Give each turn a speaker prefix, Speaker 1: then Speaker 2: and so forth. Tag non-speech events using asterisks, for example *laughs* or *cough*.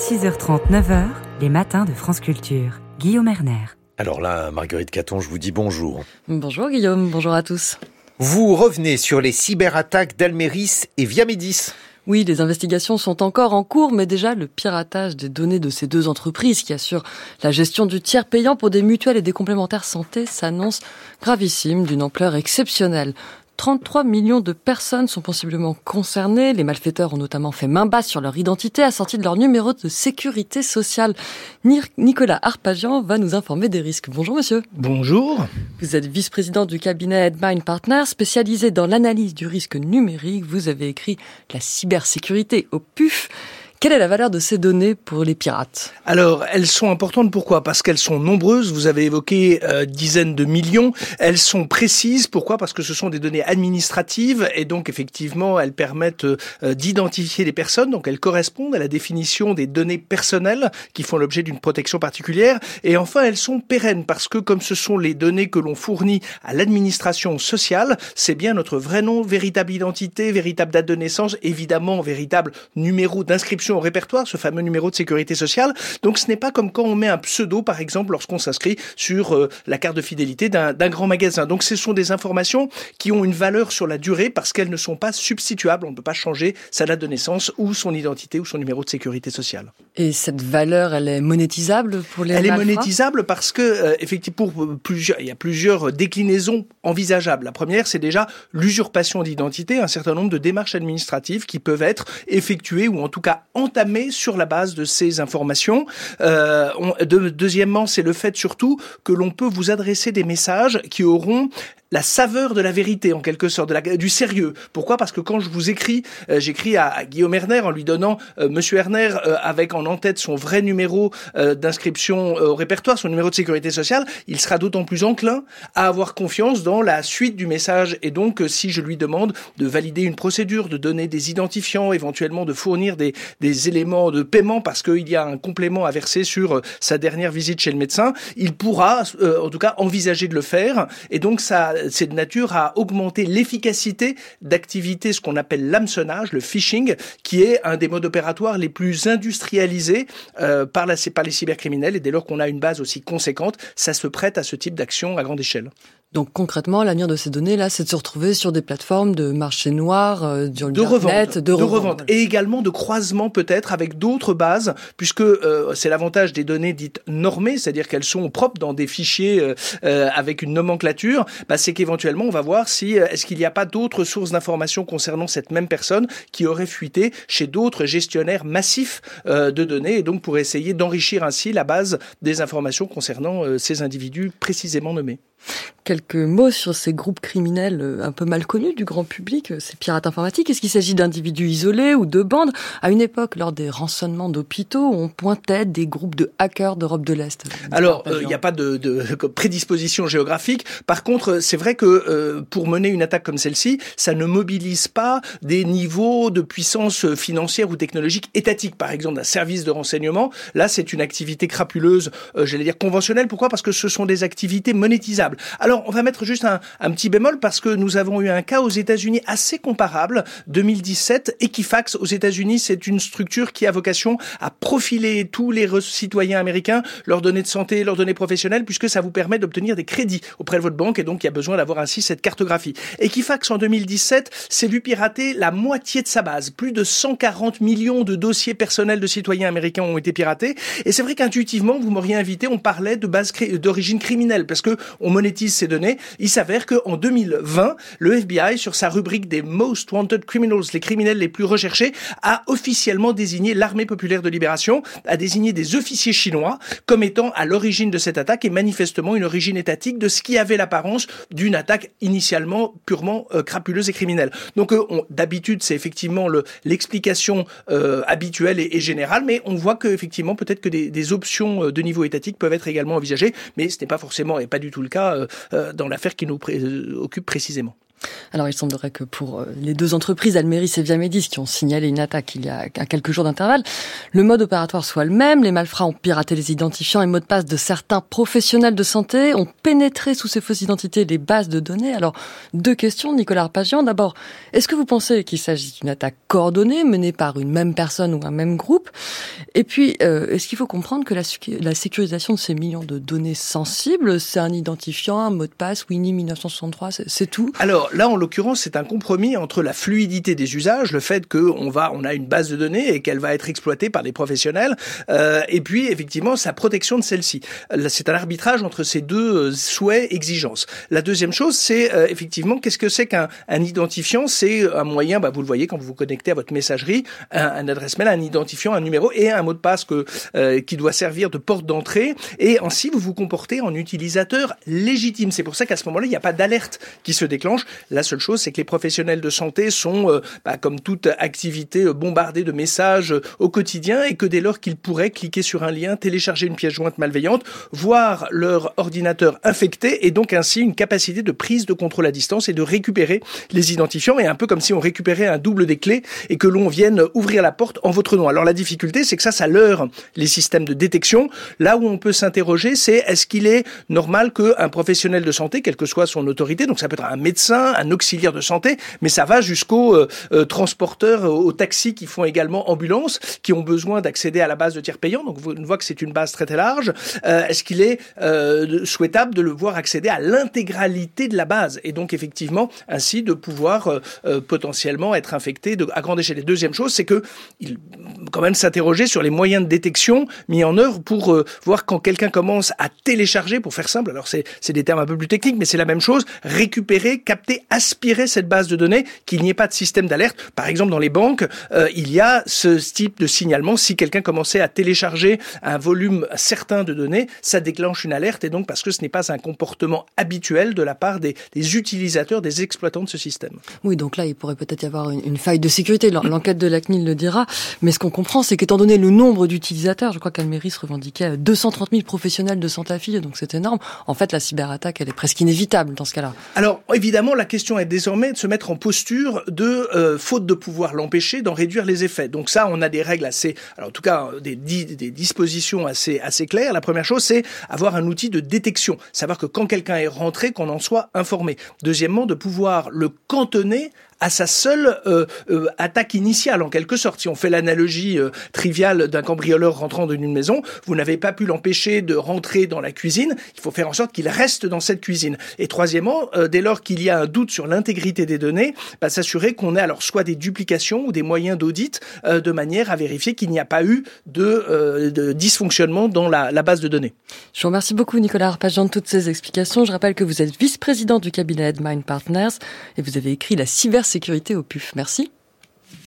Speaker 1: 6h30, 9h, les matins de France Culture. Guillaume Erner.
Speaker 2: Alors là, Marguerite Caton, je vous dis bonjour.
Speaker 3: Bonjour Guillaume, bonjour à tous.
Speaker 2: Vous revenez sur les cyberattaques d'Almeris et Viamedis.
Speaker 3: Oui, les investigations sont encore en cours, mais déjà le piratage des données de ces deux entreprises qui assurent la gestion du tiers payant pour des mutuelles et des complémentaires santé s'annonce gravissime, d'une ampleur exceptionnelle. 33 millions de personnes sont possiblement concernées. Les malfaiteurs ont notamment fait main basse sur leur identité, assortie de leur numéro de sécurité sociale. Nicolas Arpagian va nous informer des risques. Bonjour monsieur.
Speaker 4: Bonjour.
Speaker 3: Vous êtes vice-président du cabinet Headmind Partners, spécialisé dans l'analyse du risque numérique. Vous avez écrit La cybersécurité au PUF. Quelle est la valeur de ces données pour les pirates?
Speaker 4: Alors, elles sont importantes pourquoi? Parce qu'elles sont nombreuses, vous avez évoqué euh, dizaines de millions, elles sont précises, pourquoi? Parce que ce sont des données administratives et donc effectivement, elles permettent euh, d'identifier les personnes, donc elles correspondent à la définition des données personnelles qui font l'objet d'une protection particulière. Et enfin, elles sont pérennes parce que comme ce sont les données que l'on fournit à l'administration sociale, c'est bien notre vrai nom, véritable identité, véritable date de naissance, évidemment véritable numéro d'inscription au répertoire, ce fameux numéro de sécurité sociale. Donc ce n'est pas comme quand on met un pseudo, par exemple, lorsqu'on s'inscrit sur euh, la carte de fidélité d'un grand magasin. Donc ce sont des informations qui ont une valeur sur la durée parce qu'elles ne sont pas substituables. On ne peut pas changer sa date de naissance ou son identité ou son numéro de sécurité sociale.
Speaker 3: Et cette valeur, elle est monétisable pour les
Speaker 4: Elle est monétisable parce que, euh, effectivement, pour plusieurs, il y a plusieurs déclinaisons envisageables. La première, c'est déjà l'usurpation d'identité, un certain nombre de démarches administratives qui peuvent être effectuées ou en tout cas entamé sur la base de ces informations. Euh, deuxièmement, c'est le fait surtout que l'on peut vous adresser des messages qui auront la saveur de la vérité en quelque sorte, de du sérieux. Pourquoi? Parce que quand je vous écris, euh, j'écris à, Guillaume Erner en lui donnant euh, Monsieur Erner euh, avec en en-tête son vrai numéro d'inscription au répertoire, son numéro de sécurité sociale, il sera d'autant plus enclin à avoir confiance dans la suite du message. Et donc, si je lui demande de valider une procédure, de donner des identifiants, éventuellement de fournir des, des éléments de paiement parce qu'il y a un complément à verser sur sa dernière visite chez le médecin, il pourra, en tout cas, envisager de le faire. Et donc, ça c'est de nature à augmenter l'efficacité d'activités, ce qu'on appelle l'hameçonnage, le phishing, qui est un des modes opératoires les plus industrialisés euh, par, la, par les cybercriminels. Et dès lors qu'on a une base aussi conséquente, ça se prête à ce type d'action à grande échelle.
Speaker 3: Donc concrètement, l'avenir de ces données là, c'est de se retrouver sur des plateformes de marché noir, euh,
Speaker 4: de revente, de, revente, et également de croisement peut-être avec d'autres bases, puisque euh, c'est l'avantage des données dites normées, c'est-à-dire qu'elles sont propres dans des fichiers euh, euh, avec une nomenclature. Bah, c'est qu'éventuellement on va voir si est-ce qu'il n'y a pas d'autres sources d'informations concernant cette même personne qui aurait fuité chez d'autres gestionnaires massifs de données, et donc pour essayer d'enrichir ainsi la base des informations concernant ces individus précisément nommés.
Speaker 3: Quelques mots sur ces groupes criminels euh, un peu mal connus du grand public, euh, ces pirates informatiques. Est-ce qu'il s'agit d'individus isolés ou de bandes À une époque, lors des rançonnements d'hôpitaux, on pointait des groupes de hackers d'Europe de l'Est.
Speaker 4: Alors, il n'y a pas de, de, *laughs* prédisposition géographique. Par contre, c'est vrai que euh, pour mener une attaque comme celle-ci, ça ne mobilise pas des niveaux de puissance financière ou technologique étatique. Par exemple, d'un service de renseignement. Là, c'est une activité crapuleuse, j'allais dire conventionnelle. Pourquoi? Parce que ce sont des activités monétisables. Alors, on va mettre juste un, petit bémol parce que nous avons eu un cas aux États-Unis assez comparable, 2017. Equifax aux États-Unis, c'est une structure qui a vocation à profiler tous les citoyens américains, leurs données de santé, leurs données professionnelles, puisque ça vous permet d'obtenir des crédits auprès de votre banque et donc il y a besoin d'avoir ainsi cette cartographie. Equifax en 2017 s'est vu pirater la moitié de sa base. Plus de 140 millions de dossiers personnels de citoyens américains ont été piratés. Et c'est vrai qu'intuitivement, vous m'auriez invité, on parlait de base d'origine criminelle parce que monétise ces données, il s'avère qu'en 2020, le FBI, sur sa rubrique des Most Wanted Criminals, les criminels les plus recherchés, a officiellement désigné l'armée populaire de libération, a désigné des officiers chinois comme étant à l'origine de cette attaque et manifestement une origine étatique de ce qui avait l'apparence d'une attaque initialement purement euh, crapuleuse et criminelle. Donc euh, d'habitude, c'est effectivement l'explication euh, habituelle et, générale, mais on voit que effectivement peut-être que des options de niveau étatique peuvent être également envisagées, mais ce n'est pas forcément et pas du tout le cas euh, euh, dans l'affaire qui nous euh, occupe précisément.
Speaker 3: Alors il semblerait que pour les deux entreprises, Almeris et Viamedis, qui ont signalé une attaque il y a quelques jours d'intervalle, le mode opératoire soit le même. Les malfrats ont piraté les identifiants et mots de passe de certains professionnels de santé, ont pénétré sous ces fausses identités les bases de données. Alors deux questions, Nicolas Arpagian. D'abord, est-ce que vous pensez qu'il s'agit d'une attaque coordonnée menée par une même personne ou un même groupe? Et puis, euh, est-ce qu'il faut comprendre que la, sécurisation de ces millions de données sensibles, c'est un identifiant, un mot de passe, Winnie 1963, c'est tout?
Speaker 4: Là, en l'occurrence, c'est un compromis entre la fluidité des usages, le fait qu'on va, on a une base de données et qu'elle va être exploitée par des professionnels, euh, et puis effectivement sa protection de celle-ci. C'est un arbitrage entre ces deux euh, souhaits, exigences. La deuxième chose, c'est euh, effectivement qu'est-ce que c'est qu'un un identifiant? C'est un moyen, bah, vous le voyez quand vous vous connectez à votre messagerie, un, un adresse mail, un identifiant, un numéro et un mot de passe que, euh, qui doit servir de porte d'entrée. Et ainsi, vous vous comportez en utilisateur légitime. C'est pour ça qu'à ce moment-là, il n'y a pas d'alerte qui se déclenche. La seule chose, c'est que les professionnels de santé sont, euh, bah, comme toute activité, euh, bombardés de messages au quotidien et que dès lors qu'ils pourraient cliquer sur un lien, télécharger une pièce jointe malveillante, voir leur ordinateur infecté et donc ainsi une capacité de prise de contrôle à distance et de récupérer les identifiants et un peu comme si on récupérait un double des clés et que l'on vienne ouvrir la porte en votre nom. Alors la difficulté, c'est que ça, ça leurre les systèmes de détection. Là où on peut s'interroger, c'est est-ce qu'il est normal qu'un professionnel de santé, quelle que soit son autorité, donc ça peut être un médecin, un auxiliaire de santé, mais ça va jusqu'aux euh, euh, transporteurs, aux taxis qui font également ambulance, qui ont besoin d'accéder à la base de tiers payants. Donc on voit que c'est une base très très large. Euh, est-ce qu'il est souhaitable de le voir accéder à l'intégralité de la base et donc effectivement ainsi de pouvoir potentiellement être infecté de, à grande échelle? Et deuxième chose, c'est que quand même s'interroger sur les moyens de détection mis en œuvre pour euh, voir quand quelqu'un commence à télécharger, pour faire simple, alors c'est des termes un peu plus techniques, mais c'est la même chose, récupérer, capter, aspirer cette base de données, qu'il n'y ait pas de système d'alerte. Par exemple, dans les banques, euh, il y a ce type de signalement. Si quelqu'un commençait à télécharger un volume certain de données, ça déclenche une alerte, et donc parce que ce n'est pas un comportement habituel de la part des, des, utilisateurs, des exploitants de ce système.
Speaker 3: Oui, donc là, il pourrait peut-être y avoir une, une faille de sécurité. L'enquête de la CNIL le dira, mais ce qu'on comprend, c'est qu'étant donné le nombre d'utilisateurs, je crois qu'Almeris revendiquait 230 000 professionnels de santé fille, donc c'est énorme. En fait, la cyberattaque, elle est presque inévitable dans ce cas-là.
Speaker 4: Alors, évidemment, la question est désormais de se mettre en posture de, euh, faute de pouvoir l'empêcher, d'en réduire les effets. Donc ça, on a des règles assez, alors en tout cas, des, des dispositions assez, assez claires. La première chose, c'est avoir un outil de détection. Savoir que quand quelqu'un est rentré, qu'on en soit informé. Deuxièmement, de pouvoir le cantonner à sa seule euh, euh, attaque initiale, en quelque sorte. Si on fait l'analogie euh, triviale d'un cambrioleur rentrant dans une maison, vous n'avez pas pu l'empêcher de rentrer dans la cuisine, il faut faire en sorte qu'il reste dans cette cuisine. Et troisièmement, dès lors qu'il y a un doute sur l'intégrité des données, bah, s'assurer qu'on ait alors soit des duplications ou des moyens d'audit de manière à vérifier qu'il n'y a pas eu de, de dysfonctionnement dans la, la, base de données.
Speaker 3: Je vous remercie beaucoup Nicolas Arpagian de toutes ces explications. Je rappelle que vous êtes vice-président du cabinet Mind Partners et vous avez écrit la cyber sécurité au PUF. Merci.